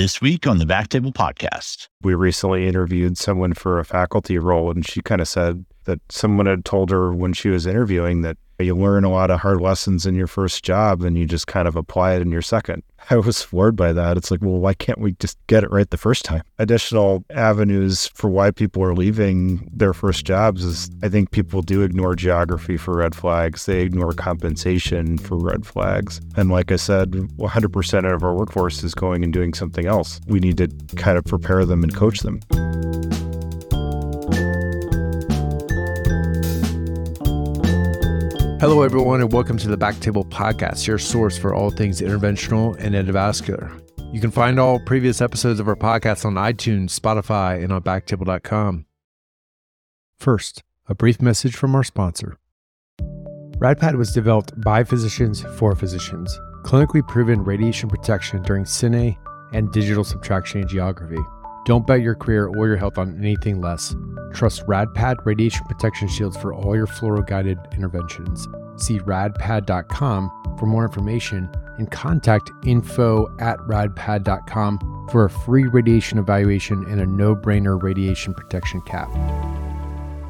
This week on the Backtable Podcast. We recently interviewed someone for a faculty role, and she kind of said that someone had told her when she was interviewing that you learn a lot of hard lessons in your first job and you just kind of apply it in your second. I was floored by that. It's like, well, why can't we just get it right the first time? Additional avenues for why people are leaving their first jobs is I think people do ignore geography for red flags, they ignore compensation for red flags. And like I said, 100% of our workforce is going and doing something else. We need to kind of prepare them and coach them. Hello, everyone, and welcome to the Backtable Podcast, your source for all things interventional and endovascular. You can find all previous episodes of our podcast on iTunes, Spotify, and on backtable.com. First, a brief message from our sponsor. RadPad was developed by physicians for physicians, clinically proven radiation protection during cine and digital subtraction angiography. Don't bet your career or your health on anything less. Trust RadPad radiation protection shields for all your fluoro guided interventions. See radpad.com for more information and contact info at radpad.com for a free radiation evaluation and a no brainer radiation protection cap.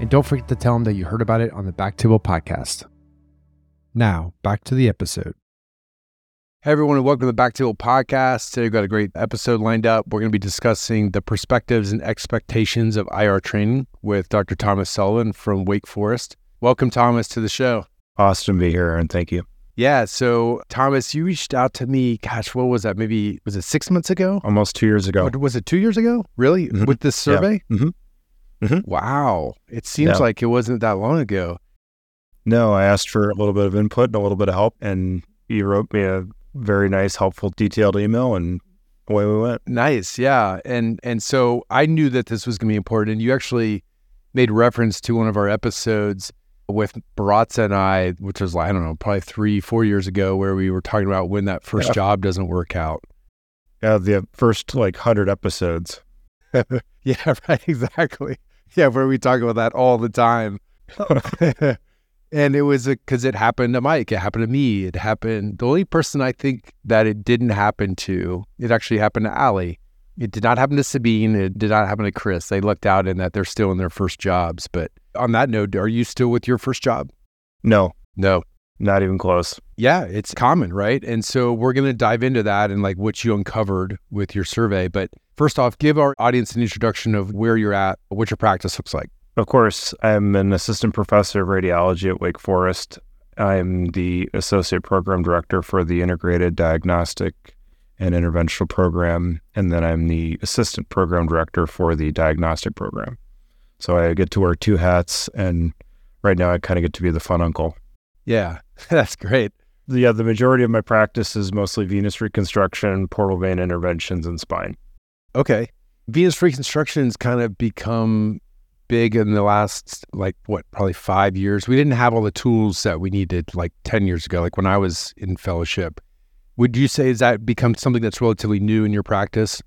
And don't forget to tell them that you heard about it on the Backtable podcast. Now, back to the episode. Hey everyone, and welcome to the Backtable Podcast. Today we've got a great episode lined up. We're going to be discussing the perspectives and expectations of IR training with Dr. Thomas Sullivan from Wake Forest. Welcome, Thomas, to the show. Awesome to be here, and thank you. Yeah, so Thomas, you reached out to me. Gosh, what was that? Maybe was it six months ago? Almost two years ago. Or was it two years ago? Really? Mhm. With this survey? Yeah. Mm-hmm. Mhm. Wow, it seems Yeah. like it wasn't that long ago. No, I asked for a little bit of input and a little bit of help, and you wrote me a very nice, helpful, detailed email, and away we went. Nice, yeah, and and so I knew that this was going to be important. And you actually made reference to one of our episodes with Barraza and I, which was like I don't know, probably three, four years ago, where we were talking about when that first Yeah. job doesn't work out. Yeah, the first like hundred episodes. Yeah, right, exactly. Yeah, where we talk about that all the time. And it was because it happened to Mike. It happened to me. It happened. The only person I think that it didn't happen to, it actually happened to Allie. It did not happen to Sabeen. It did not happen to Chris. They lucked out in that they're still in their first jobs. But on that note, are you still with your first job? No, No. not even close. Yeah, it's common, right? And so we're going to dive into that and like what you uncovered with your survey. But first off, give our audience an introduction of where you're at, what your practice looks like. Of course, I'm an assistant professor of radiology at Wake Forest. I'm the associate program director for the integrated diagnostic and interventional program, and then I'm the assistant program director for the diagnostic program. So I get to wear two hats, and right now I kind of get to be the fun uncle. Yeah, that's great. Yeah, uh, the majority of my practice is mostly venous reconstruction, portal vein interventions, and spine. Okay. Venous reconstructions kind of become big in the last like what probably five years. We didn't have all the tools that we needed like ten years ago. Like when I was in fellowship, would you say has that become something that's relatively new in your practice?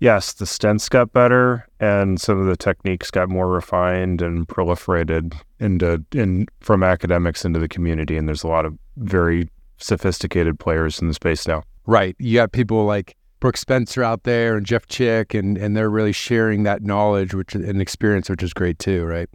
Yes, the stents got better, and some of the techniques got more refined and proliferated into in from academics into the community. And there's a lot of very sophisticated players in the space now. Right. You got people like Brooke Spencer out there and Jeff Chick, and and they're really sharing that knowledge, which and experience, which is great too. Right.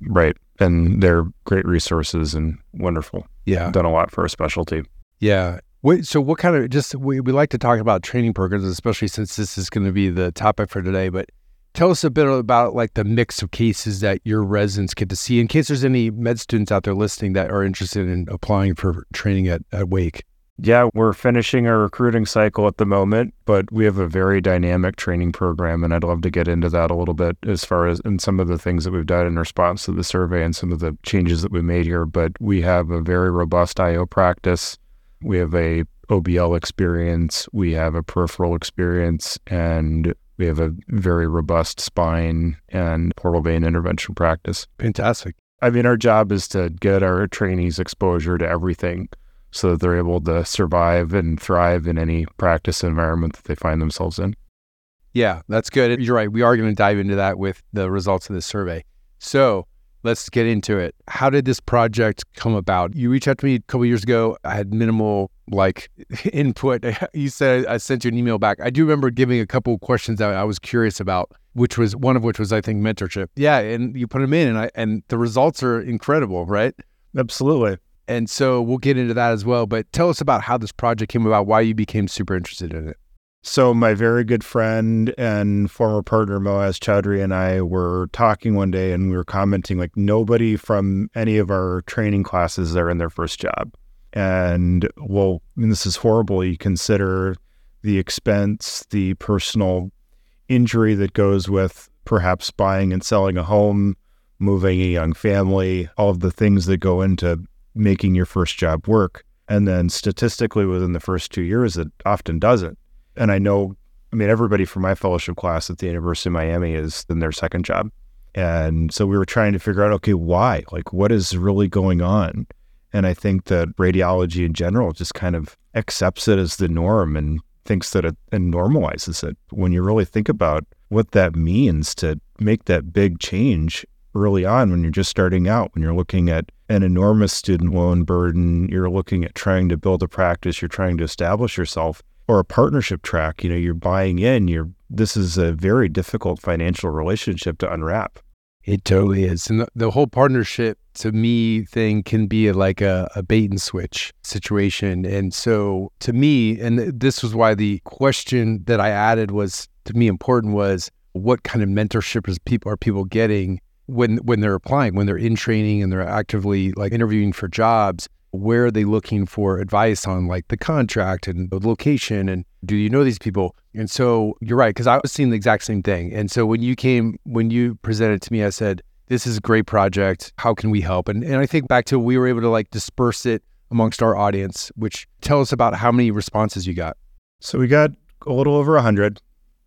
Right, and they're great resources and wonderful. Yeah. Done a lot for a specialty. Yeah. Wait, so what kind of just we, we like to talk about training programs, especially since this is going to be the topic for today. But tell us a bit about like the mix of cases that your residents get to see, in case there's any med students out there listening that are interested in applying for training at, at Wake. Yeah, we're finishing our recruiting cycle at the moment, but we have a very dynamic training program, and I'd love to get into that a little bit as far as in some of the things that we've done in response to the survey and some of the changes that we made here. But we have a very robust IO practice. We have a OBL experience. We have a peripheral experience, and we have a very robust spine and portal vein intervention practice. Fantastic. I mean, our job is to get our trainees exposure to everything so that they're able to survive and thrive in any practice environment that they find themselves in. Yeah, that's good. You're right. We are going to dive into that with the results of this survey. So let's get into it. How did this project come about? You reached out to me a couple years ago. I had minimal like input. You said I sent you an email back. I do remember giving a couple of questions that I was curious about, which was one of which was I think mentorship. Yeah, and you put them in, and I and the results are incredible, right? Absolutely. And so we'll get into that as well. But tell us about how this project came about, why you became super interested in it. So my very good friend and former partner Moaz Chowdhury and I were talking one day and we were commenting like nobody from any of our training classes are in their first job. And well, mean, this is horrible. You consider the expense, the personal injury that goes with perhaps buying and selling a home, moving a young family, all of the things that go into making your first job work. And then statistically, within the first two years, it often doesn't. And I know, I mean, everybody from my fellowship class at the University of Miami is in their second job. And so we were trying to figure out, okay, why? Like, what is really going on? And I think that radiology in general just kind of accepts it as the norm and thinks that it and normalizes it. When you really think about what that means to make that big change early on when you're just starting out, when you're looking at an enormous student loan burden, you're looking at trying to build a practice, you're trying to establish yourself, or a partnership track, you know, you're buying in, you're this is a very difficult financial relationship to unwrap. It totally is. And the, the whole partnership to me thing can be a, like a, a bait and switch situation. And so to me, and this was why the question that I added was to me important was what kind of mentorship is people are people getting when when they're applying, when they're in training and they're actively like interviewing for jobs where are they looking for advice on like the contract and the location and do you know these people? And so you're right because i was seeing the exact same thing. And so when you came when you presented to me i said this is a great project. How can we help? And, and i think back to we were able to like disperse it amongst our audience which tell us about how many responses you got. So we got a little over 100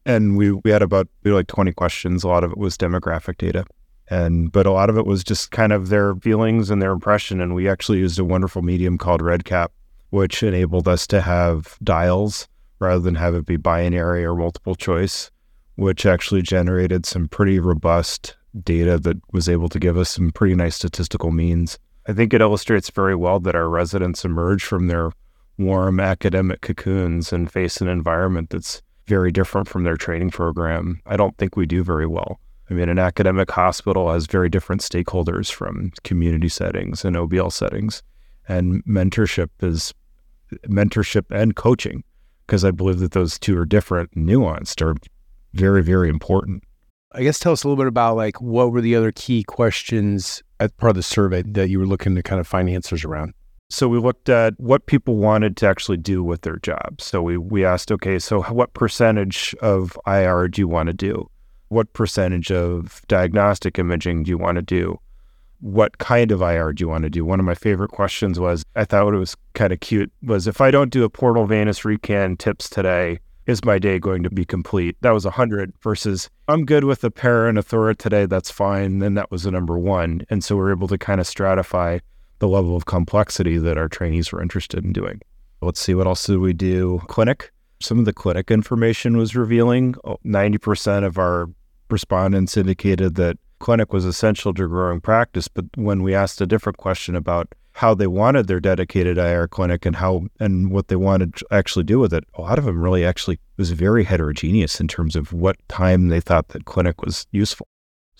and we, we had about we had like 20 questions. A lot of it was demographic data and but a lot of it was just kind of their feelings and their impression and we actually used a wonderful medium called REDCap which enabled us to have dials rather than have it be binary or multiple choice which actually generated some pretty robust data that was able to give us some pretty nice statistical means. I think it illustrates very well that our residents emerge from their warm academic cocoons and face an environment that's very different from their training program. I don't think we do very well I mean, an academic hospital has very different stakeholders from community settings and OBL settings. And mentorship is mentorship and coaching, because I believe that those two are different and nuanced, are very, very important. I guess tell us a little bit about like what were the other key questions as part of the survey that you were looking to kind of find answers around? So we looked at what people wanted to actually do with their jobs. So we, we asked, okay, so what percentage of IR do you want to do? What percentage of diagnostic imaging do you want to do? What kind of IR do you want to do? One of my favorite questions was I thought it was kind of cute was if I don't do a portal venous recan tips today, is my day going to be complete? That was 100 versus I'm good with a para and a thora today, that's fine. Then that was the number one. And so we we're able to kind of stratify the level of complexity that our trainees were interested in doing. Let's see, what else did we do? Clinic. Some of the clinic information was revealing. 90% of our respondents indicated that clinic was essential to growing practice. But when we asked a different question about how they wanted their dedicated IR clinic and how and what they wanted to actually do with it, a lot of them really actually was very heterogeneous in terms of what time they thought that clinic was useful.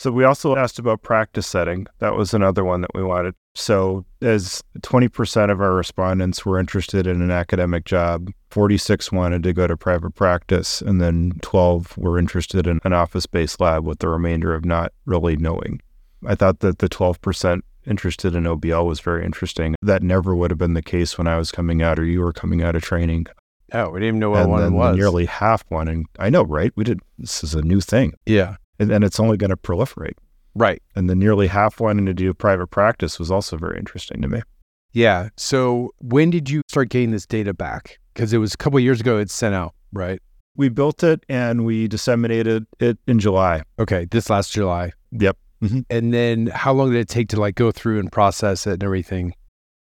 So we also asked about practice setting. That was another one that we wanted. So as 20% of our respondents were interested in an academic job, 46 wanted to go to private practice, and then 12 were interested in an office-based lab with the remainder of not really knowing. I thought that the 12% interested in OBL was very interesting. That never would have been the case when I was coming out or you were coming out of training. Oh, we didn't even know what and one was. Nearly half wanting. I know, right? We did. This is a new thing. Yeah and, and it's only going to proliferate. Right. And the nearly half wanting to do private practice was also very interesting to me. Yeah. So when did you start getting this data back? Because it was a couple years ago it's sent out, right? We built it and we disseminated it in July. Okay, this last July. Yep. Mm-hmm. And then how long did it take to like go through and process it and everything?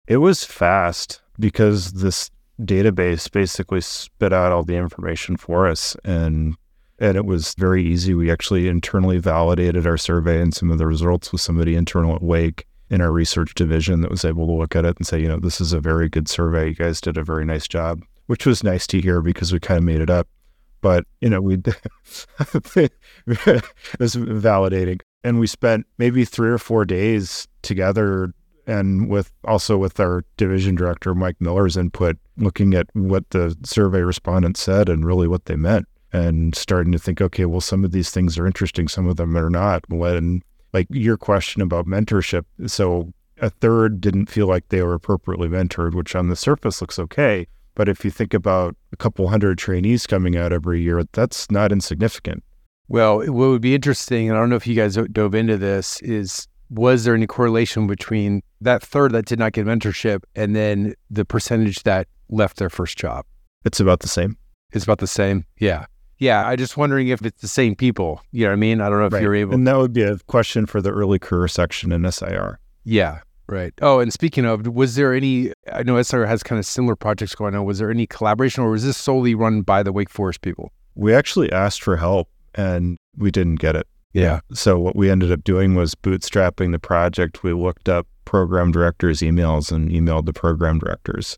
It was fast because this database basically spit out all the information for us and and it was very easy. We actually internally validated our survey and some of the results with somebody internal at Wake. in our research division that was able to look at it and say, you know, this is a very good survey. You guys did a very nice job, which was nice to hear because we kind of made it up. But, you know, we it was validating. And we spent maybe three or four days together and with also with our division director Mike Miller's input, looking at what the survey respondents said and really what they meant, and starting to think, okay, well, some of these things are interesting, some of them are not. When like your question about mentorship, so a third didn't feel like they were appropriately mentored, which on the surface looks okay. But if you think about a couple hundred trainees coming out every year, that's not insignificant. Well, what would be interesting, and I don't know if you guys dove into this, is was there any correlation between that third that did not get mentorship and then the percentage that left their first job? It's about the same. It's about the same. Yeah. Yeah. I just wondering if it's the same people. You know what I mean? I don't know if right. you're able. And that would be a question for the early career section in SIR. Yeah. Right. Oh, and speaking of, was there any? I know SIR has kind of similar projects going on. Was there any collaboration, or was this solely run by the Wake Forest people? We actually asked for help, and we didn't get it. Yeah. So what we ended up doing was bootstrapping the project. We looked up program directors' emails and emailed the program directors.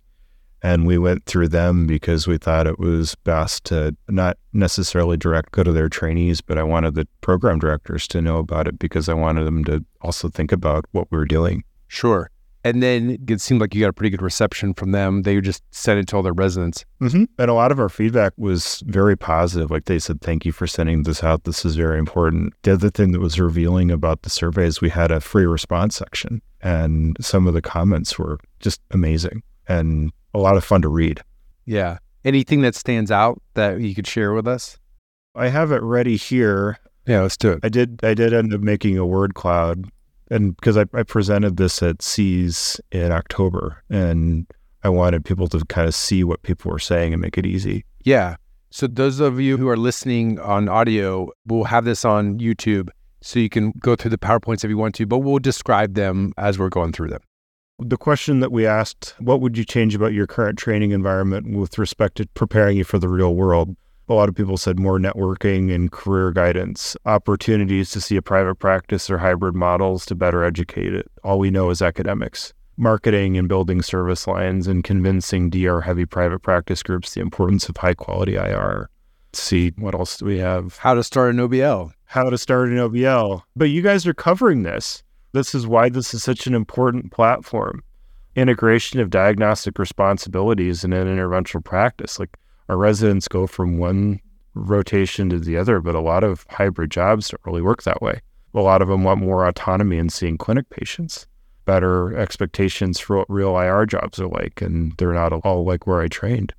And we went through them because we thought it was best to not necessarily direct go to their trainees, but I wanted the program directors to know about it because I wanted them to also think about what we were doing. Sure. And then it seemed like you got a pretty good reception from them. They just sent it to all their residents. Mm-hmm. And a lot of our feedback was very positive. Like they said, thank you for sending this out. This is very important. The other thing that was revealing about the survey is we had a free response section, and some of the comments were just amazing and a lot of fun to read. Yeah. Anything that stands out that you could share with us? I have it ready here. Yeah, let's do it. I did. I did end up making a word cloud and because I, I presented this at CES in October, and I wanted people to kind of see what people were saying and make it easy. Yeah. So those of you who are listening on audio, we'll have this on YouTube, so you can go through the powerpoints if you want to, but we'll describe them as we're going through them. The question that we asked, what would you change about your current training environment with respect to preparing you for the real world? a lot of people said more networking and career guidance, opportunities to see a private practice or hybrid models to better educate it. All we know is academics. Marketing and building service lines and convincing DR heavy private practice groups the importance of high quality IR. Let's see, what else do we have? How to start an OBL. How to start an OBL. But you guys are covering this. This is why this is such an important platform. Integration of diagnostic responsibilities in an interventional practice. Like our residents go from one rotation to the other, but a lot of hybrid jobs don't really work that way. A lot of them want more autonomy in seeing clinic patients, better expectations for what real IR jobs are like, and they're not all like where I trained.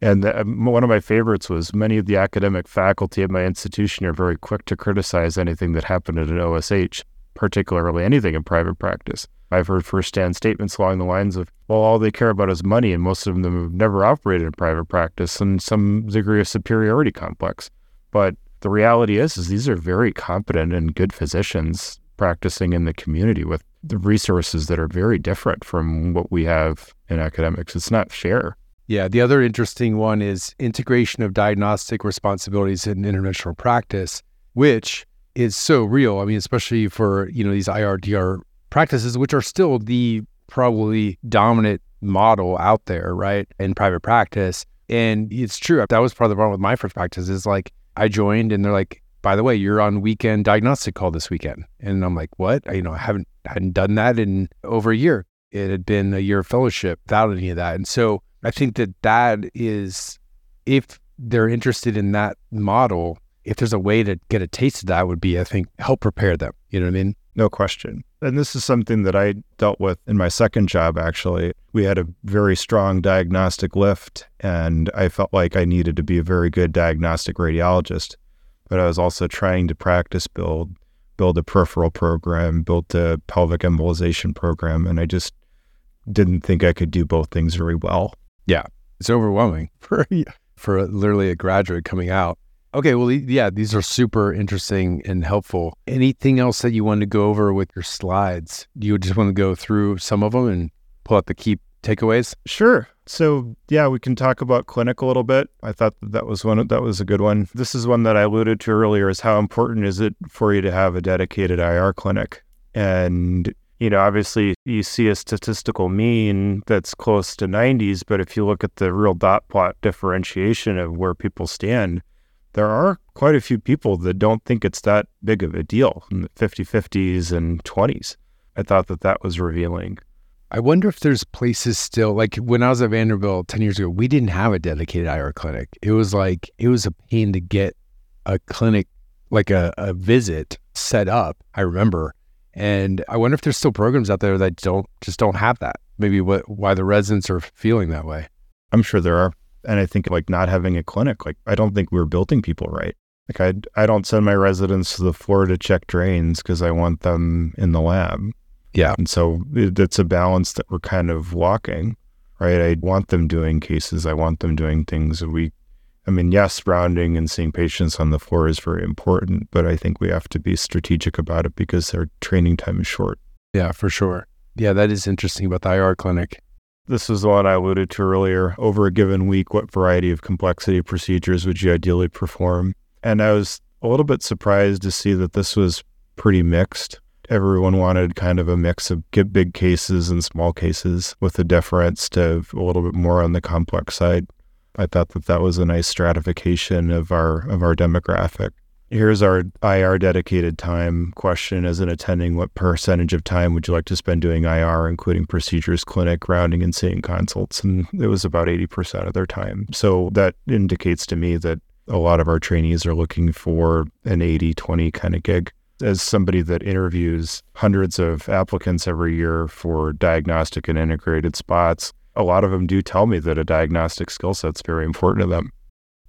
And the, um, one of my favorites was many of the academic faculty at my institution are very quick to criticize anything that happened at an OSH, particularly anything in private practice. I've heard firsthand statements along the lines of, well, all they care about is money, and most of them have never operated in private practice and some degree of superiority complex. But the reality is, is these are very competent and good physicians practicing in the community with the resources that are very different from what we have in academics. It's not fair. Yeah. The other interesting one is integration of diagnostic responsibilities in interventional practice, which is so real. I mean, especially for, you know, these IRDR practices, which are still the probably dominant model out there, right, in private practice. And it's true. That was part of the problem with my first practice is like I joined and they're like, by the way, you're on weekend diagnostic call this weekend. And I'm like, what? I, you know, I haven't hadn't done that in over a year. It had been a year of fellowship without any of that. And so I think that that is, if they're interested in that model, if there's a way to get a taste of that, would be, I think, help prepare them. You know what I mean? No question. And this is something that I dealt with in my second job, actually. We had a very strong diagnostic lift, and I felt like I needed to be a very good diagnostic radiologist. But I was also trying to practice build, build a peripheral program, build a pelvic embolization program, and I just didn't think I could do both things very well. Yeah, it's overwhelming for for literally a graduate coming out. Okay, well, yeah, these are super interesting and helpful. Anything else that you want to go over with your slides? Do you just want to go through some of them and pull out the key takeaways? Sure. So, yeah, we can talk about clinic a little bit. I thought that, that was one that was a good one. This is one that I alluded to earlier is how important is it for you to have a dedicated IR clinic? And you know, obviously you see a statistical mean that's close to 90s, but if you look at the real dot plot differentiation of where people stand, there are quite a few people that don't think it's that big of a deal in the 50 50s and 20s. I thought that that was revealing. I wonder if there's places still like when I was at Vanderbilt 10 years ago, we didn't have a dedicated IR clinic. It was like, it was a pain to get a clinic, like a, a visit set up. I remember and I wonder if there's still programs out there that don't just don't have that. Maybe what why the residents are feeling that way. I'm sure there are. And I think like not having a clinic, like I don't think we're building people right. Like I I don't send my residents to the floor to check drains because I want them in the lab. Yeah. And so it, it's a balance that we're kind of walking, right? I want them doing cases. I want them doing things that we I mean, yes, rounding and seeing patients on the floor is very important, but I think we have to be strategic about it because their training time is short. Yeah, for sure. Yeah, that is interesting about the IR clinic. This is the one I alluded to earlier. Over a given week, what variety of complexity procedures would you ideally perform? And I was a little bit surprised to see that this was pretty mixed. Everyone wanted kind of a mix of big cases and small cases with a deference to a little bit more on the complex side. I thought that that was a nice stratification of our of our demographic. Here's our IR dedicated time question as an attending. What percentage of time would you like to spend doing IR, including procedures, clinic, rounding, and seeing consults? And it was about 80% of their time. So that indicates to me that a lot of our trainees are looking for an 80 20 kind of gig. As somebody that interviews hundreds of applicants every year for diagnostic and integrated spots, a lot of them do tell me that a diagnostic skill set's very important to them.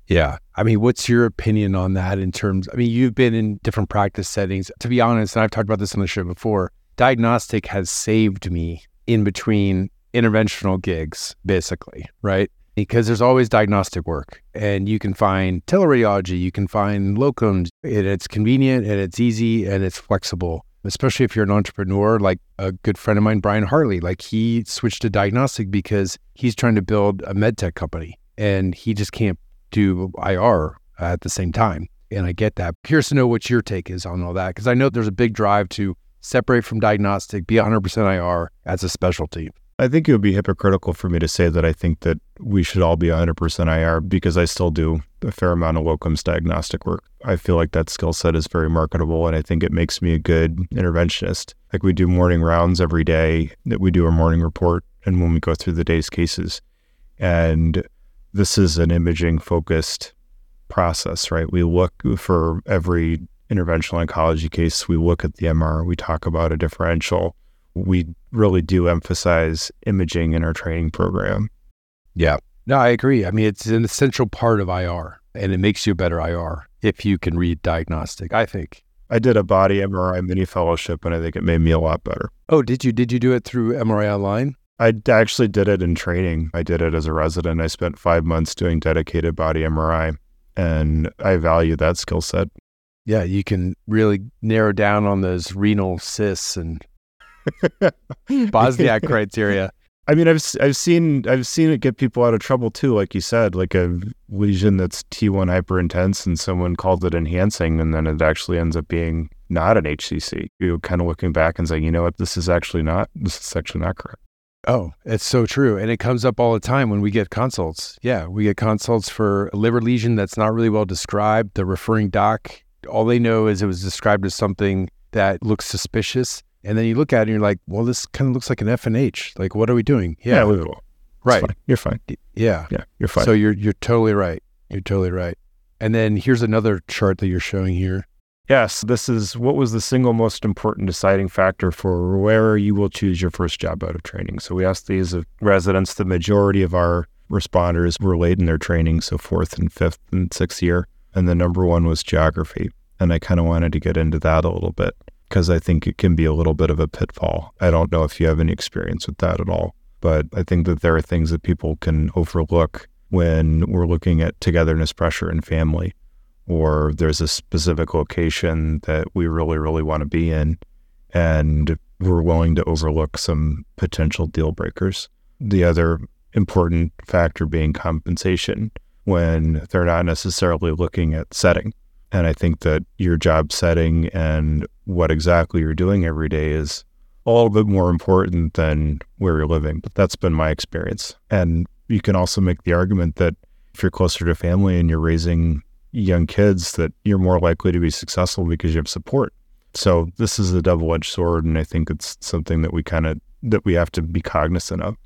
Yeah. I mean, what's your opinion on that in terms? I mean, you've been in different practice settings. To be honest, and I've talked about this on the show before, diagnostic has saved me in between interventional gigs, basically, right? Because there's always diagnostic work and you can find teleradiology, you can find locums, and it's convenient and it's easy and it's flexible especially if you're an entrepreneur, like a good friend of mine, Brian Hartley, like he switched to diagnostic because he's trying to build a med tech company and he just can't do IR at the same time. And I get that. Curious to know what your take is on all that because I know there's a big drive to separate from diagnostic, be 100% IR as a specialty. I think it would be hypocritical for me to say that I think that we should all be 100% IR because I still do a fair amount of locums diagnostic work. I feel like that skill set is very marketable and I think it makes me a good interventionist. Like we do morning rounds every day, that we do a morning report and when we go through the day's cases. And this is an imaging focused process, right? We look for every interventional oncology case, we look at the MR, we talk about a differential we really do emphasize imaging in our training program. Yeah. No, I agree. I mean, it's an essential part of IR and it makes you a better IR if you can read diagnostic, I think. I did a body MRI mini fellowship and I think it made me a lot better. Oh, did you? Did you do it through MRI Online? I actually did it in training. I did it as a resident. I spent five months doing dedicated body MRI and I value that skill set. Yeah, you can really narrow down on those renal cysts and Bosniak criteria. I mean, I've I've seen I've seen it get people out of trouble too. Like you said, like a lesion that's T1 hyperintense, and someone called it enhancing, and then it actually ends up being not an HCC. You're kind of looking back and saying, you know what, this is actually not this is actually not correct. Oh, it's so true, and it comes up all the time when we get consults. Yeah, we get consults for a liver lesion that's not really well described. The referring doc, all they know is it was described as something that looks suspicious and then you look at it and you're like, well, this kind of looks like an FNH. Like, what are we doing? Yeah, yeah right. Fine. You're fine. Yeah, yeah, you're fine. So you're you're totally right. You're totally right. And then here's another chart that you're showing here. Yes, this is what was the single most important deciding factor for where you will choose your first job out of training. So we asked these residents. The majority of our responders were late in their training, so fourth and fifth and sixth year. And the number one was geography. And I kind of wanted to get into that a little bit because I think it can be a little bit of a pitfall. I don't know if you have any experience with that at all, but I think that there are things that people can overlook when we're looking at togetherness pressure and family, or there's a specific location that we really, really want to be in, and we're willing to overlook some potential deal breakers. The other important factor being compensation when they're not necessarily looking at setting. And I think that your job setting and what exactly you're doing every day is a little bit more important than where you're living. But that's been my experience. And you can also make the argument that if you're closer to family and you're raising young kids, that you're more likely to be successful because you have support. So this is a double-edged sword, and I think it's something that we kind of that we have to be cognizant of.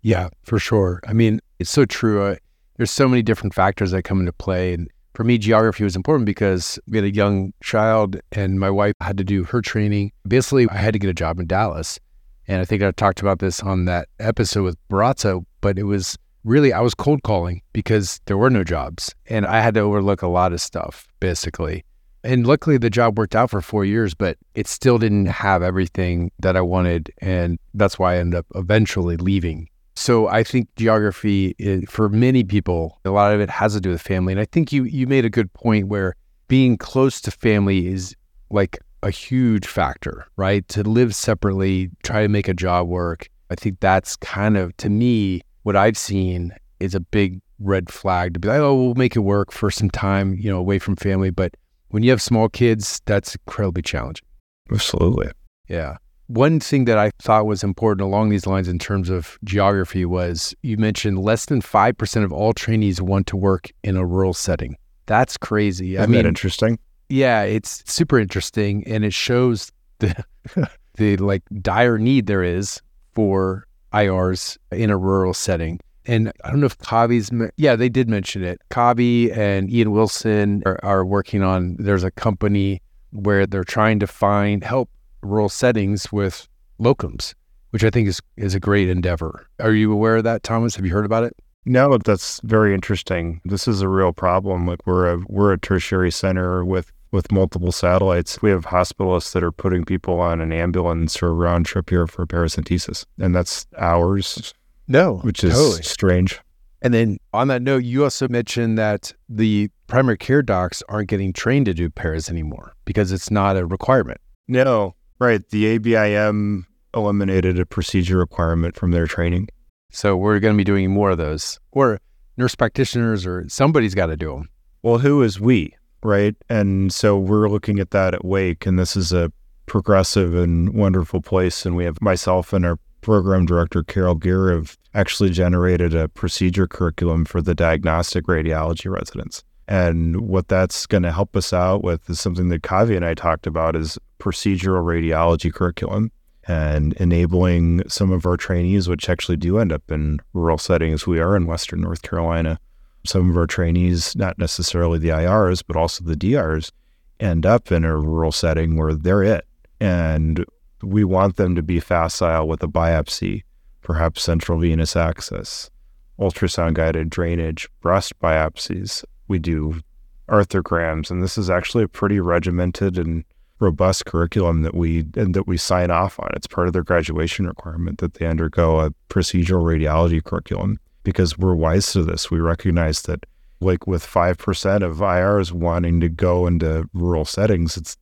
Yeah, for sure. I mean, it's so true. There's so many different factors that come into play, and for me, geography was important because we had a young child, and my wife had to do her training. Basically, I had to get a job in Dallas, and I think I talked about this on that episode with Barraza, but it was really I was cold calling because there were no jobs, and I had to overlook a lot of stuff basically. And luckily, the job worked out for four years, but it still didn't have everything that I wanted. And that's why I ended up eventually leaving. So I think geography, is, for many people, a lot of it has to do with family. And I think you, you made a good point where being close to family is like a huge factor, right? To live separately, try to make a job work. I think that's kind of, to me, what I've seen is a big red flag to be like, oh, we'll make it work for some time, you know, away from family. But when you have small kids, that's incredibly challenging. Absolutely. Yeah. One thing that I thought was important along these lines in terms of geography was you mentioned less than 5% of all trainees want to work in a rural setting. That's crazy. Isn't I mean, interesting? Yeah, it's super interesting. And it shows the, the like dire need there is for IRs in a rural setting and I don't know if Kavi's, yeah, they did mention it. Covey and Ian Wilson are, are, working on, there's a company where they're trying to find help rural settings with locums, which I think is, is a great endeavor. Are you aware of that, Thomas? Have you heard about it? No, that's very interesting. This is a real problem. Like we're a, we're a tertiary center with, with multiple satellites. We have hospitalists that are putting people on an ambulance or a round trip here for paracentesis, and that's hours no, which is totally. strange. And then on that note, you also mentioned that the primary care docs aren't getting trained to do paras anymore because it's not a requirement. No, right. The ABIM eliminated a procedure requirement from their training. So we're going to be doing more of those, or nurse practitioners, or somebody's got to do them. Well, who is we, right? And so we're looking at that at Wake, and this is a progressive and wonderful place. And we have myself and our program director Carol Gear have actually generated a procedure curriculum for the diagnostic radiology residents. And what that's going to help us out with is something that Kavi and I talked about is procedural radiology curriculum and enabling some of our trainees, which actually do end up in rural settings. We are in Western North Carolina. Some of our trainees, not necessarily the IRs, but also the DRs, end up in a rural setting where they're it. And we want them to be facile with a biopsy, perhaps central venous access, ultrasound guided drainage, breast biopsies. We do arthrograms, and this is actually a pretty regimented and robust curriculum that we and that we sign off on. It's part of their graduation requirement that they undergo a procedural radiology curriculum because we're wise to this. We recognize that like with 5% of IRs wanting to go into rural settings, it's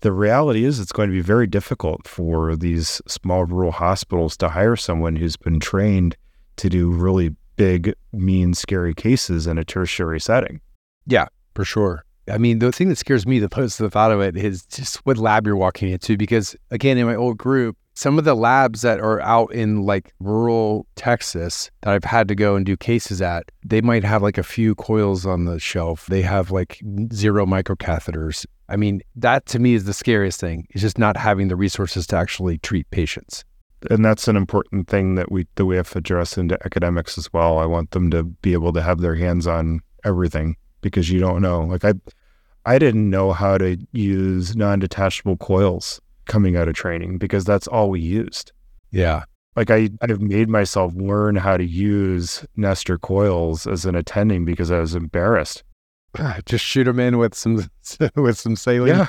the reality is it's going to be very difficult for these small rural hospitals to hire someone who's been trained to do really big, mean, scary cases in a tertiary setting. Yeah, for sure. I mean, the thing that scares me the most, the thought of it, is just what lab you're walking into. Because again, in my old group, some of the labs that are out in like rural Texas that I've had to go and do cases at, they might have like a few coils on the shelf. They have like zero microcatheters. I mean, that to me is the scariest thing. Is just not having the resources to actually treat patients. And that's an important thing that we that we have to address into academics as well. I want them to be able to have their hands on everything because you don't know. Like I I didn't know how to use non-detachable coils coming out of training because that's all we used. Yeah. Like I, I've made myself learn how to use Nester coils as an attending because I was embarrassed. Ah, just shoot them in with some with some saline.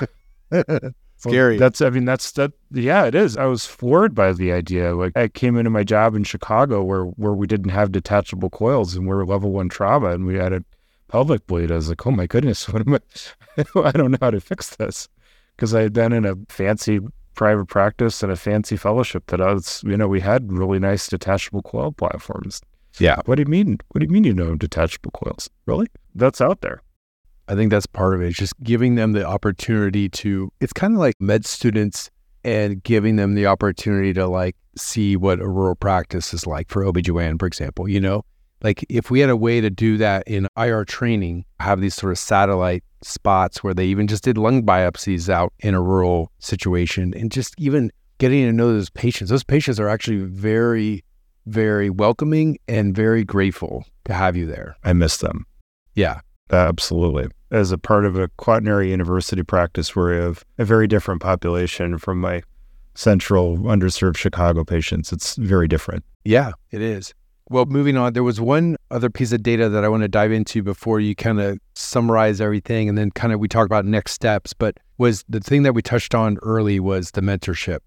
Yeah. Scary. Well, that's I mean that's that yeah it is. I was floored by the idea. Like I came into my job in Chicago where where we didn't have detachable coils and we are level one trauma and we had a pelvic bleed. I was like, oh my goodness, what am I? I don't know how to fix this because I had been in a fancy private practice and a fancy fellowship that I was, you know, we had really nice detachable coil platforms. Yeah. What do you mean? What do you mean you know detachable coils? Really? That's out there. I think that's part of it. It's just giving them the opportunity to, it's kind of like med students and giving them the opportunity to like see what a rural practice is like for OBGYN, for example, you know? Like if we had a way to do that in IR training, have these sort of satellite spots where they even just did lung biopsies out in a rural situation and just even getting to know those patients. Those patients are actually very, very welcoming and very grateful to have you there. I miss them. Yeah. Absolutely. As a part of a quaternary university practice where we have a very different population from my central underserved Chicago patients, it's very different. Yeah, it is. Well, moving on, there was one other piece of data that I want to dive into before you kind of summarize everything and then kind of we talk about next steps, but was the thing that we touched on early was the mentorship.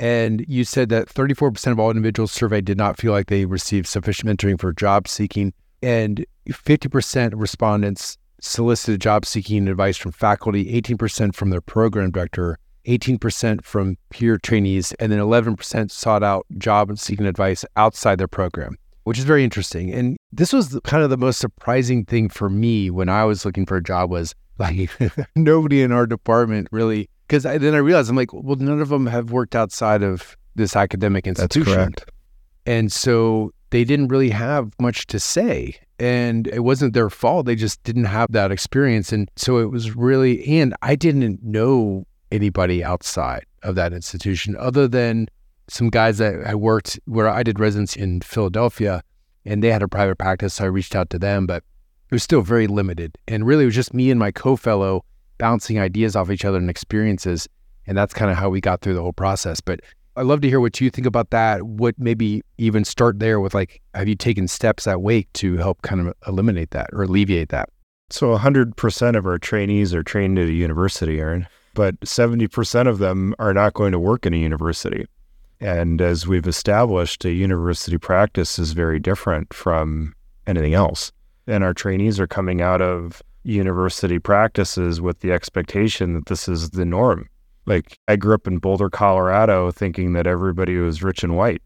And you said that 34% of all individuals surveyed did not feel like they received sufficient mentoring for job seeking and 50% of respondents solicited job seeking advice from faculty, 18% from their program director, 18% from peer trainees, and then 11% sought out job seeking advice outside their program which is very interesting. And this was kind of the most surprising thing for me when I was looking for a job was like nobody in our department really because then I realized I'm like, well, none of them have worked outside of this academic institution. That's correct. And so they didn't really have much to say. And it wasn't their fault. They just didn't have that experience. And so it was really, and I didn't know anybody outside of that institution other than some guys that I worked where I did residency in Philadelphia and they had a private practice. So I reached out to them, but it was still very limited. And really, it was just me and my co fellow bouncing ideas off each other and experiences. And that's kind of how we got through the whole process. But I'd love to hear what you think about that. What maybe even start there with like, have you taken steps that Wake to help kind of eliminate that or alleviate that? So 100% of our trainees are trained at a university, Aaron, but 70% of them are not going to work in a university. And as we've established, a university practice is very different from anything else. And our trainees are coming out of university practices with the expectation that this is the norm. Like I grew up in Boulder, Colorado, thinking that everybody was rich and white,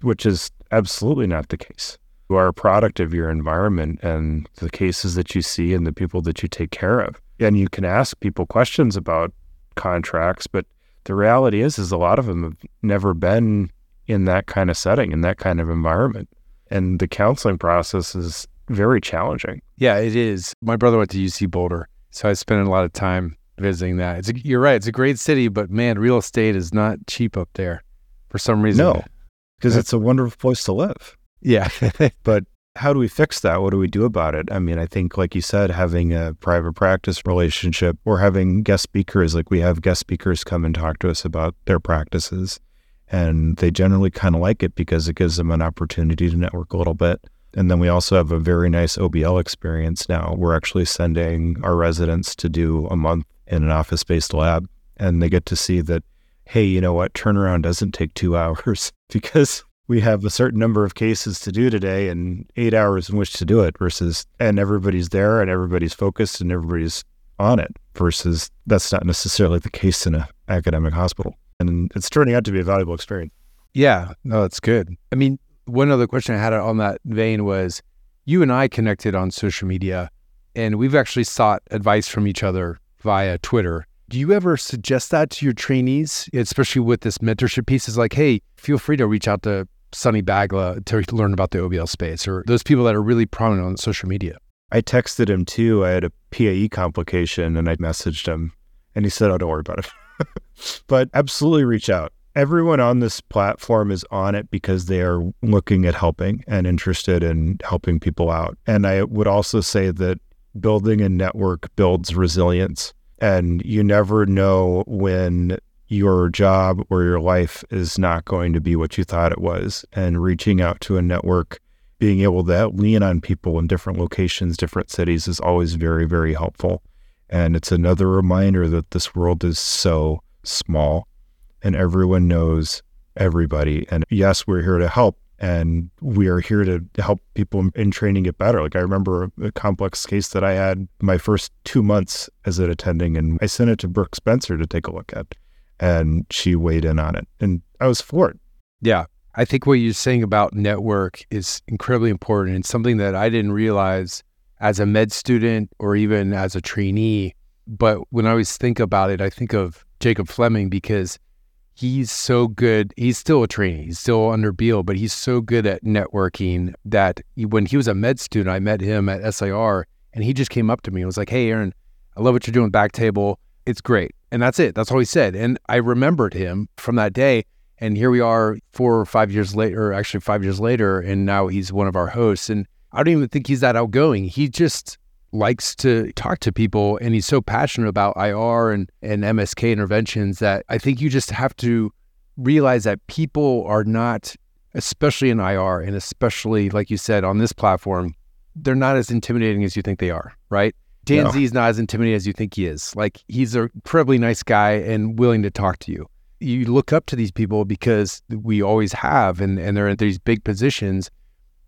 which is absolutely not the case. You are a product of your environment and the cases that you see and the people that you take care of. And you can ask people questions about contracts, but the reality is is a lot of them have never been in that kind of setting in that kind of environment. And the counseling process is very challenging. Yeah it is. My brother went to uc boulder so i spent a lot of time visiting that. It's a, you're right it's a great city but man real estate is not cheap up there for some reason. No because uh, it's a wonderful place to live. Yeah. But how do we fix that? What do we do about it? I mean, I think, like you said, having a private practice relationship or having guest speakers, like we have guest speakers come and talk to us about their practices. And they generally kind of like it because it gives them an opportunity to network a little bit. And then we also have a very nice OBL experience now. We're actually sending our residents to do a month in an office based lab, and they get to see that, hey, you know what? Turnaround doesn't take two hours because we have a certain number of cases to do today and eight hours in which to do it versus and everybody's there and everybody's focused and everybody's on it versus that's not necessarily the case in an academic hospital. And it's turning out to be a valuable experience. Yeah no that's good. I mean one other question i had on that vein was you and i connected on social media and we've actually sought advice from each other via twitter. Do you ever suggest that to your trainees, especially with this mentorship piece? Is like, hey, feel free to reach out to Sunny Bagla to learn about the OBL space or those people that are really prominent on social media? I texted him too. I had a PAE complication and I messaged him and he said, Oh, don't worry about it. but absolutely reach out. Everyone on this platform is on it because they are looking at helping and interested in helping people out. And I would also say that building a network builds resilience. And you never know when your job or your life is not going to be what you thought it was. And reaching out to a network, being able to lean on people in different locations, different cities is always very, very helpful. And it's another reminder that this world is so small and everyone knows everybody. And yes, we're here to help and we are here to help people in training get better. Like I remember a complex case that I had my first two months as an attending, and I sent it to Brooke Spencer to take a look at and she weighed in on it. And I was for it. Yeah. I think what you're saying about network is incredibly important and something that I didn't realize as a med student or even as a trainee. But when I always think about it, I think of Jacob Fleming because he's so good. He's still a trainee. He's still under Beal, but he's so good at networking that he, when he was a med student, I met him at SIR and he just came up to me and was like, Hey, Aaron, I love what you're doing Backtable. It's great. And that's it. That's all he said. And I remembered him from that day. And here we are four or five years later, actually five years later, and now he's one of our hosts. And I don't even think he's that outgoing. He just likes to talk to people and he's so passionate about IR and, and MSK interventions that I think you just have to realize that people are not, especially in IR and especially, like you said, on this platform, they're not as intimidating as you think they are, right? Dan no. Z is not as intimidating as you think he is. Like he's a incredibly nice guy and willing to talk to you. You look up to these people because we always have, and, and they're in these big positions.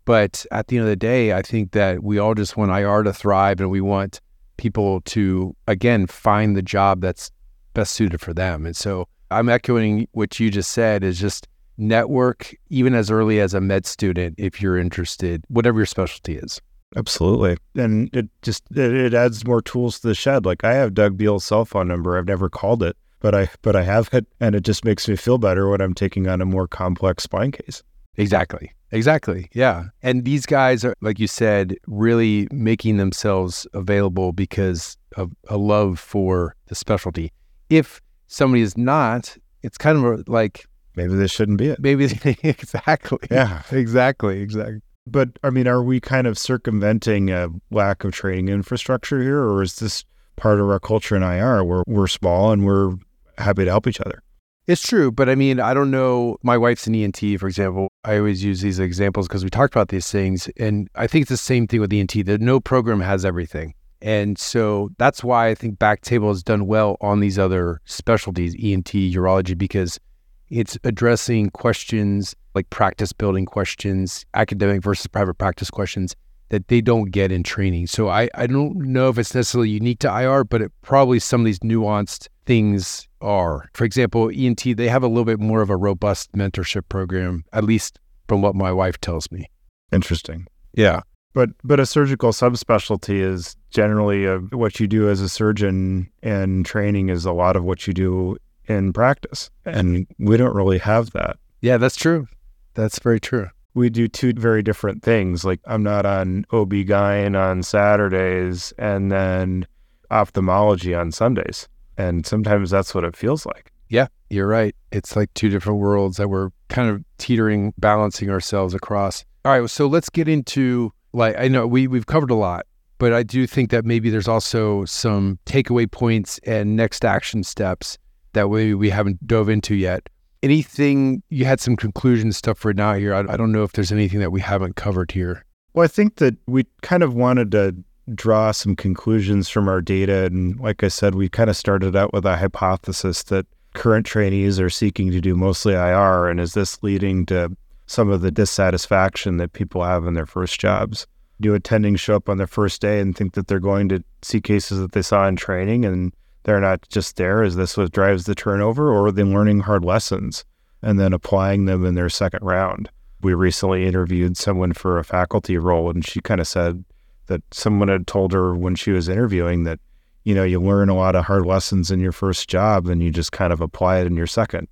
But at the end of the day, I think that we all just want IR to thrive and we want people to, again, find the job that's best suited for them. And so I'm echoing what you just said is just network, even as early as a med student, if you're interested, whatever your specialty is. Absolutely. And it just it, it, adds more tools to the shed. Like I have Doug Beall's cell phone number. I've never called it, but I but I have it and it just makes me feel better when I'm taking on a more complex spine case. Exactly. Exactly. Yeah. And these guys are like you said really making themselves available because of a love for the specialty. If somebody is not, it's kind of like maybe this shouldn't be it. Maybe exactly. Yeah. Exactly. Exactly. But I mean, are we kind of circumventing a lack of training infrastructure here, or is this part of our culture in IR where we're small and we're happy to help each other? It's true, but I mean, I don't know. My wife's an ENT, for example. I always use these examples because we talked about these things, and I think it's the same thing with ENT. That no program has everything, and so that's why I think Backtable has done well on these other specialties, ENT, urology, because it's addressing questions like practice building questions, academic versus private practice questions that they don't get in training. So I, I don't know if it's necessarily unique to IR, but it probably some of these nuanced things are. For example, ENT, they have a little bit more of a robust mentorship program, at least from what my wife tells me. Interesting. Yeah. But but a surgical subspecialty is generally a, what you do as a surgeon, and training is a lot of what you do in practice. And we don't really have that. Yeah, that's true. That's very true. We do two very different things. Like I'm not on OB-GYN on Saturdays and then ophthalmology on Sundays. And sometimes that's what it feels like. Yeah, you're right. It's like two different worlds that we're kind of teetering, balancing ourselves across. All right, so let's get into like I know we we've covered a lot, but I do think that maybe there's also some takeaway points and next action steps that maybe we haven't dove into yet. Anything you had some conclusion stuff for now here? I, I don't know if there's anything that we haven't covered here. Well, I think that we kind of wanted to draw some conclusions from our data. And like I said, we kind of started out with a hypothesis that current trainees are seeking to do mostly IR. And is this leading to some of the dissatisfaction that people have in their first jobs? Do attendings show up on their first day and think that they're going to see cases that they saw in training and they're not just there. Is this what drives the turnover, or are they learning hard lessons and then applying them in their second round? We recently interviewed someone for a faculty role, and she kind of said that someone had told her when she was interviewing that, you know, you learn a lot of hard lessons in your first job, and you just kind of apply it in your second.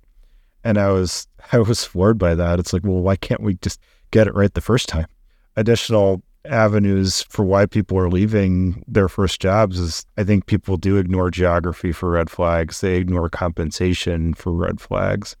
And I was I was floored by that. It's like, well, why can't we just get it right the first time? Additional avenues for why people are leaving their first jobs is I think people do ignore geography for red flags. They ignore compensation for red flags.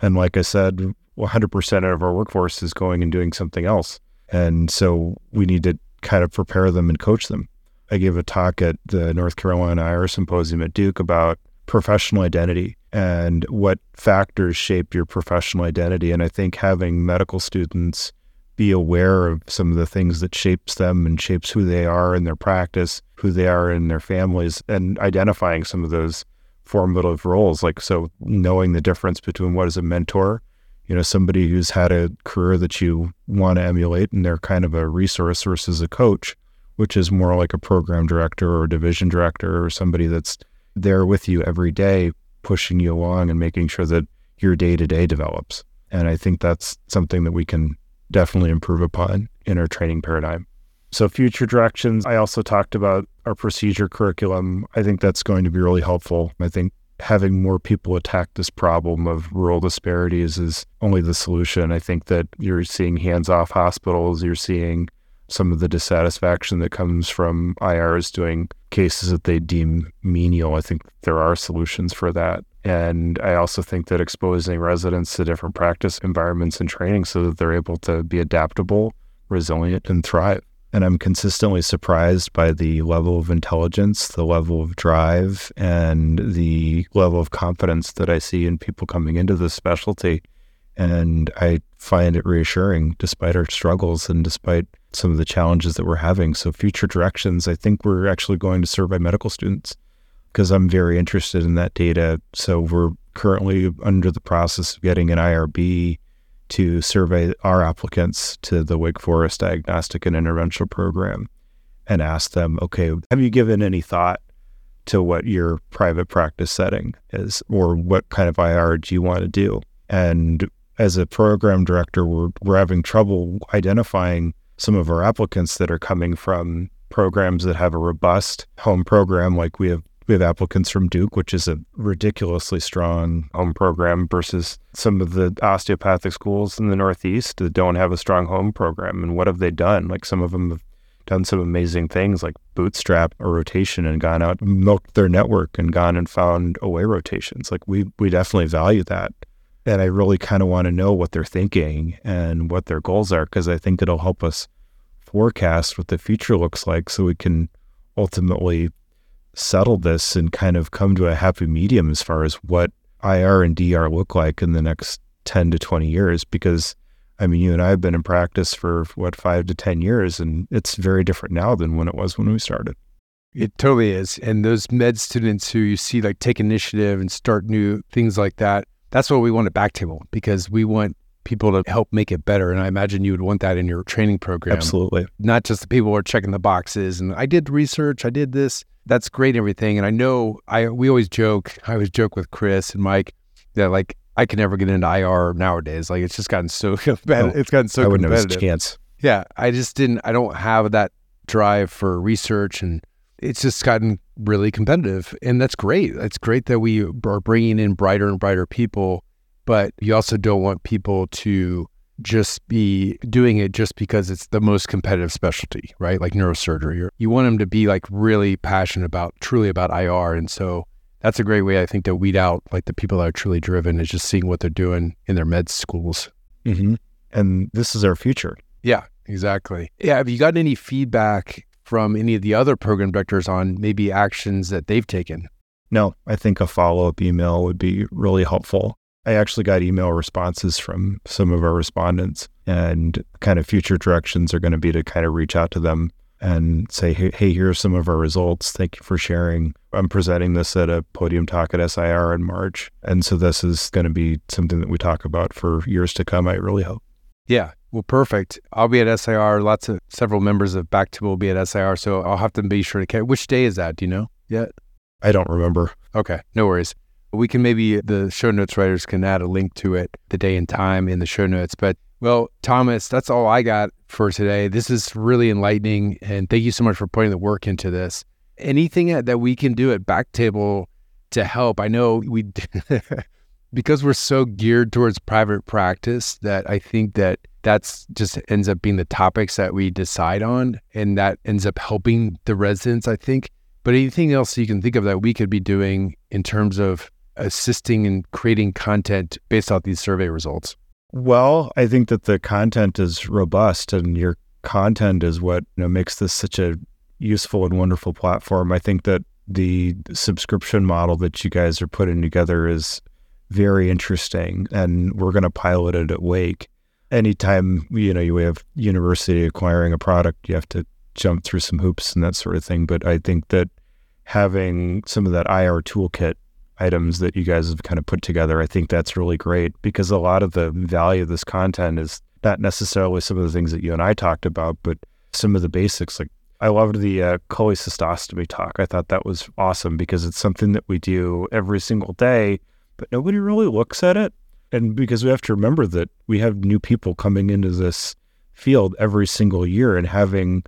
And like I said, 100% of our workforce is going and doing something else. And so we need to kind of prepare them and coach them. I gave a talk at the North Carolina IR Symposium at Duke about professional identity and what factors shape your professional identity. And I think having medical students be aware of some of the things that shapes them and shapes who they are in their practice, who they are in their families, and identifying some of those formative roles. Like, so knowing the difference between what is a mentor, you know, somebody who's had a career that you want to emulate and they're kind of a resource versus a coach, which is more like a program director or division director or somebody that's there with you every day, pushing you along and making sure that your day to day develops. And I think that's something that we can definitely improve upon in our training paradigm. So, future directions, I also talked about our procedure curriculum. I think that's going to be really helpful. I think having more people attack this problem of rural disparities is only the solution. I think that you're seeing hands off hospitals, you're seeing some of the dissatisfaction that comes from IRs doing cases that they deem menial. I think there are solutions for that. And I also think that exposing residents to different practice environments and training so that they're able to be adaptable, resilient, and thrive. And I'm consistently surprised by the level of intelligence, the level of drive, and the level of confidence that I see in people coming into this specialty. And I find it reassuring despite our struggles and despite some of the challenges that we're having. So, future directions, I think we're actually going to survey medical students because I'm very interested in that data. So, we're currently under the process of getting an IRB to survey our applicants to the Wake Forest Diagnostic and Interventional Program and ask them, okay, have you given any thought to what your private practice setting is or what kind of IR do you want to do? And as a program director, we're, we're having trouble identifying some of our applicants that are coming from programs that have a robust home program, like we have we have applicants from Duke, which is a ridiculously strong home program, versus some of the osteopathic schools in the Northeast that don't have a strong home program. And what have they done? Like some of them have done some amazing things, like bootstrap a rotation and gone out, milked their network, and gone and found away rotations. Like we we definitely value that. And I really kind of want to know what they're thinking and what their goals are, because I think it'll help us forecast what the future looks like so we can ultimately settle this and kind of come to a happy medium as far as what IR and DR look like in the next 10 to 20 years. Because, I mean, you and I have been in practice for what, five to 10 years, and it's very different now than when it was when we started. It totally is. And those med students who you see like take initiative and start new things like that, that's what we want at Backtable because we want people to help make it better. And I imagine you would want that in your training program. Absolutely. Not just the people who are checking the boxes and I did research, I did this that's great and everything. And I know I we always joke, I always joke with Chris and Mike that like I can never get into IR nowadays. Like it's just gotten so bad. Oh, it's gotten so I wouldn't competitive. have a chance. Yeah, I just didn't. I don't have that drive for research, and it's just gotten really competitive. And that's great. It's great that we are bringing in brighter and brighter people, but you also don't want people to just be doing it just because it's the most competitive specialty, right? Like neurosurgery. Or You want them to be like really passionate about, truly about IR. And so that's a great way, I think, to weed out like the people that are truly driven is just seeing what they're doing in their med schools. Mm-hmm. And this is our future. Yeah, exactly. Yeah. Have you gotten any feedback from any of the other program directors on maybe actions that they've taken? No, I think a follow up email would be really helpful. I actually got email responses from some of our respondents, and kind of future directions are going to be to kind of reach out to them and say, hey, hey, here are some of our results. Thank you for sharing. I'm presenting this at a podium talk at SIR in March. And so this is going to be something that we talk about for years to come, I really hope. Yeah. Well, perfect. I'll be at SIR. Lots of several members of Backtable will be at SIR. So I'll have to be sure to catch. Which day is that? Do you know yet? I don't remember. Okay. No worries. We can maybe, uh, the show notes writers can add a link to it, the day and time in the show notes. But well, Thomas, that's all I got for today. This is really enlightening. And thank you so much for putting the work into this. Anything uh, that we can do at Backtable to help? I know we, because we're so geared towards private practice, that I think that that's just ends up being the topics that we decide on. And that ends up helping the residents, I think. But anything else you can think of that we could be doing in terms of assisting in creating content based off these survey results? Well, I think that the content is robust and your content is what you know, makes this such a useful and wonderful platform. I think that the subscription model that you guys are putting together is very interesting and we're going to pilot it at Wake. Anytime, you know, you have university acquiring a product, you have to jump through some hoops and that sort of thing. But I think that having some of that IR toolkit items that you guys have kind of put together. I think that's really great because a lot of the value of this content is not necessarily some of the things that you and I talked about, but some of the basics. Like I loved the uh, cholecystostomy talk. I thought that was awesome because it's something that we do every single day, but nobody really looks at it. And because we have to remember that we have new people coming into this field every single year and having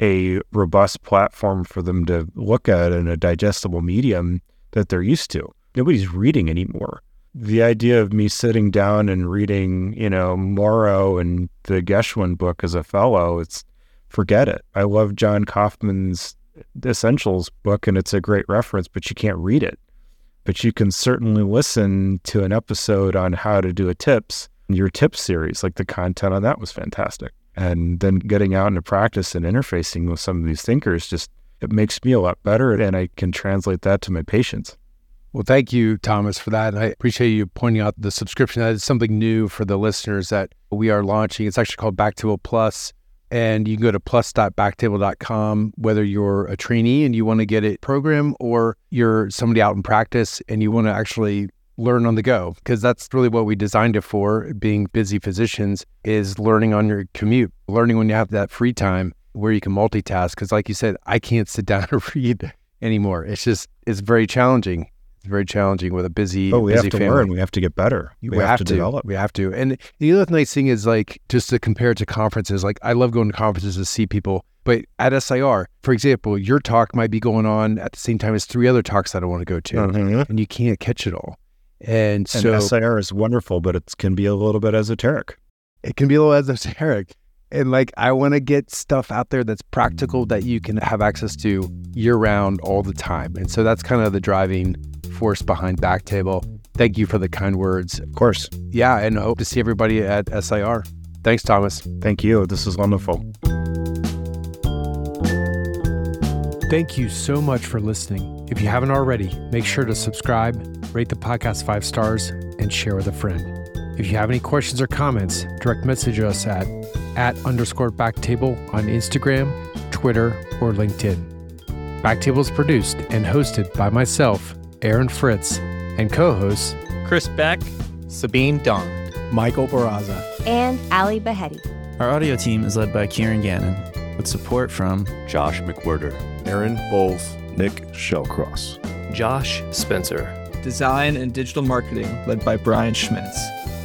a robust platform for them to look at in a digestible medium that they're used to. nobody's reading anymore. The idea of me sitting down and reading, you know, Mauro and the Geschwind book as a fellow, it's forget it. I love John Kaufman's Essentials book and it's a great reference, but you can't read it. But you can certainly listen to an episode on how to do a TIPS, your TIPS series. Like the content on that was fantastic. And then getting out into practice and interfacing with some of these thinkers just it makes me a lot better and I can translate that to my patients. Well, thank you, Thomas, for that. I appreciate you pointing out the subscription. That is something new for the listeners that we are launching. It's actually called Backtable Plus, And you can go to plus.backtable.com, whether you're a trainee and you want to get a program or you're somebody out in practice and you want to actually learn on the go because that's really what we designed it for being busy physicians is learning on your commute learning when you have that free time where you can multitask. Because, like you said, I can't sit down and read anymore. It's just it's very challenging. It's very challenging with a busy. Oh, we busy have to family. learn. We have to get better. We, We, have, have, to, develop. We have to. And the other nice thing is like just to compare it to conferences. Like I love going to conferences to see people, but at SIR, for example, your talk might be going on at the same time as three other talks that I want to go to, Mhm. and you can't catch it all. And And so SIR is wonderful, but it can be a little bit esoteric. it can be a little esoteric. And like, I want to get stuff out there that's practical that you can have access to year round all the time. And so that's kind of the driving force behind Backtable. Thank you for the kind words. Of course. Yeah. And I hope to see everybody at SIR. Thanks, Thomas. Thank you. This is wonderful. Thank you so much for listening. If you haven't already, make sure to subscribe, rate the podcast five stars, and share with a friend. If you have any questions or comments, direct message us at at underscore backtable on Instagram, Twitter, or LinkedIn. Backtable is produced and hosted by myself, Aaron Fritts, and co-hosts Chris Beck, Sabeen Dhand. Michael Barraza. and Ali Behetti. Our audio team is led by Kieran Gannon, with support from Josh McWhirter, Aaron Bowles. Nick Shellcross. Josh Spencer. Design and Digital Marketing, led by Brian Schmitz.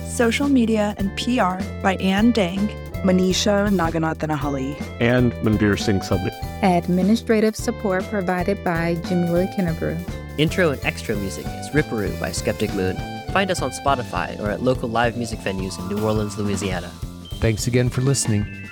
Social Media and PR by Ann Dang. Manisha Naganathanahalli, And Manbir Singh Subhi. Administrative support provided by Jamila Kinnebrew. Intro and extra music is Ripperoo by Skeptic Moon. Find us on Spotify or at local live music venues in New Orleans, Louisiana. Thanks again for listening.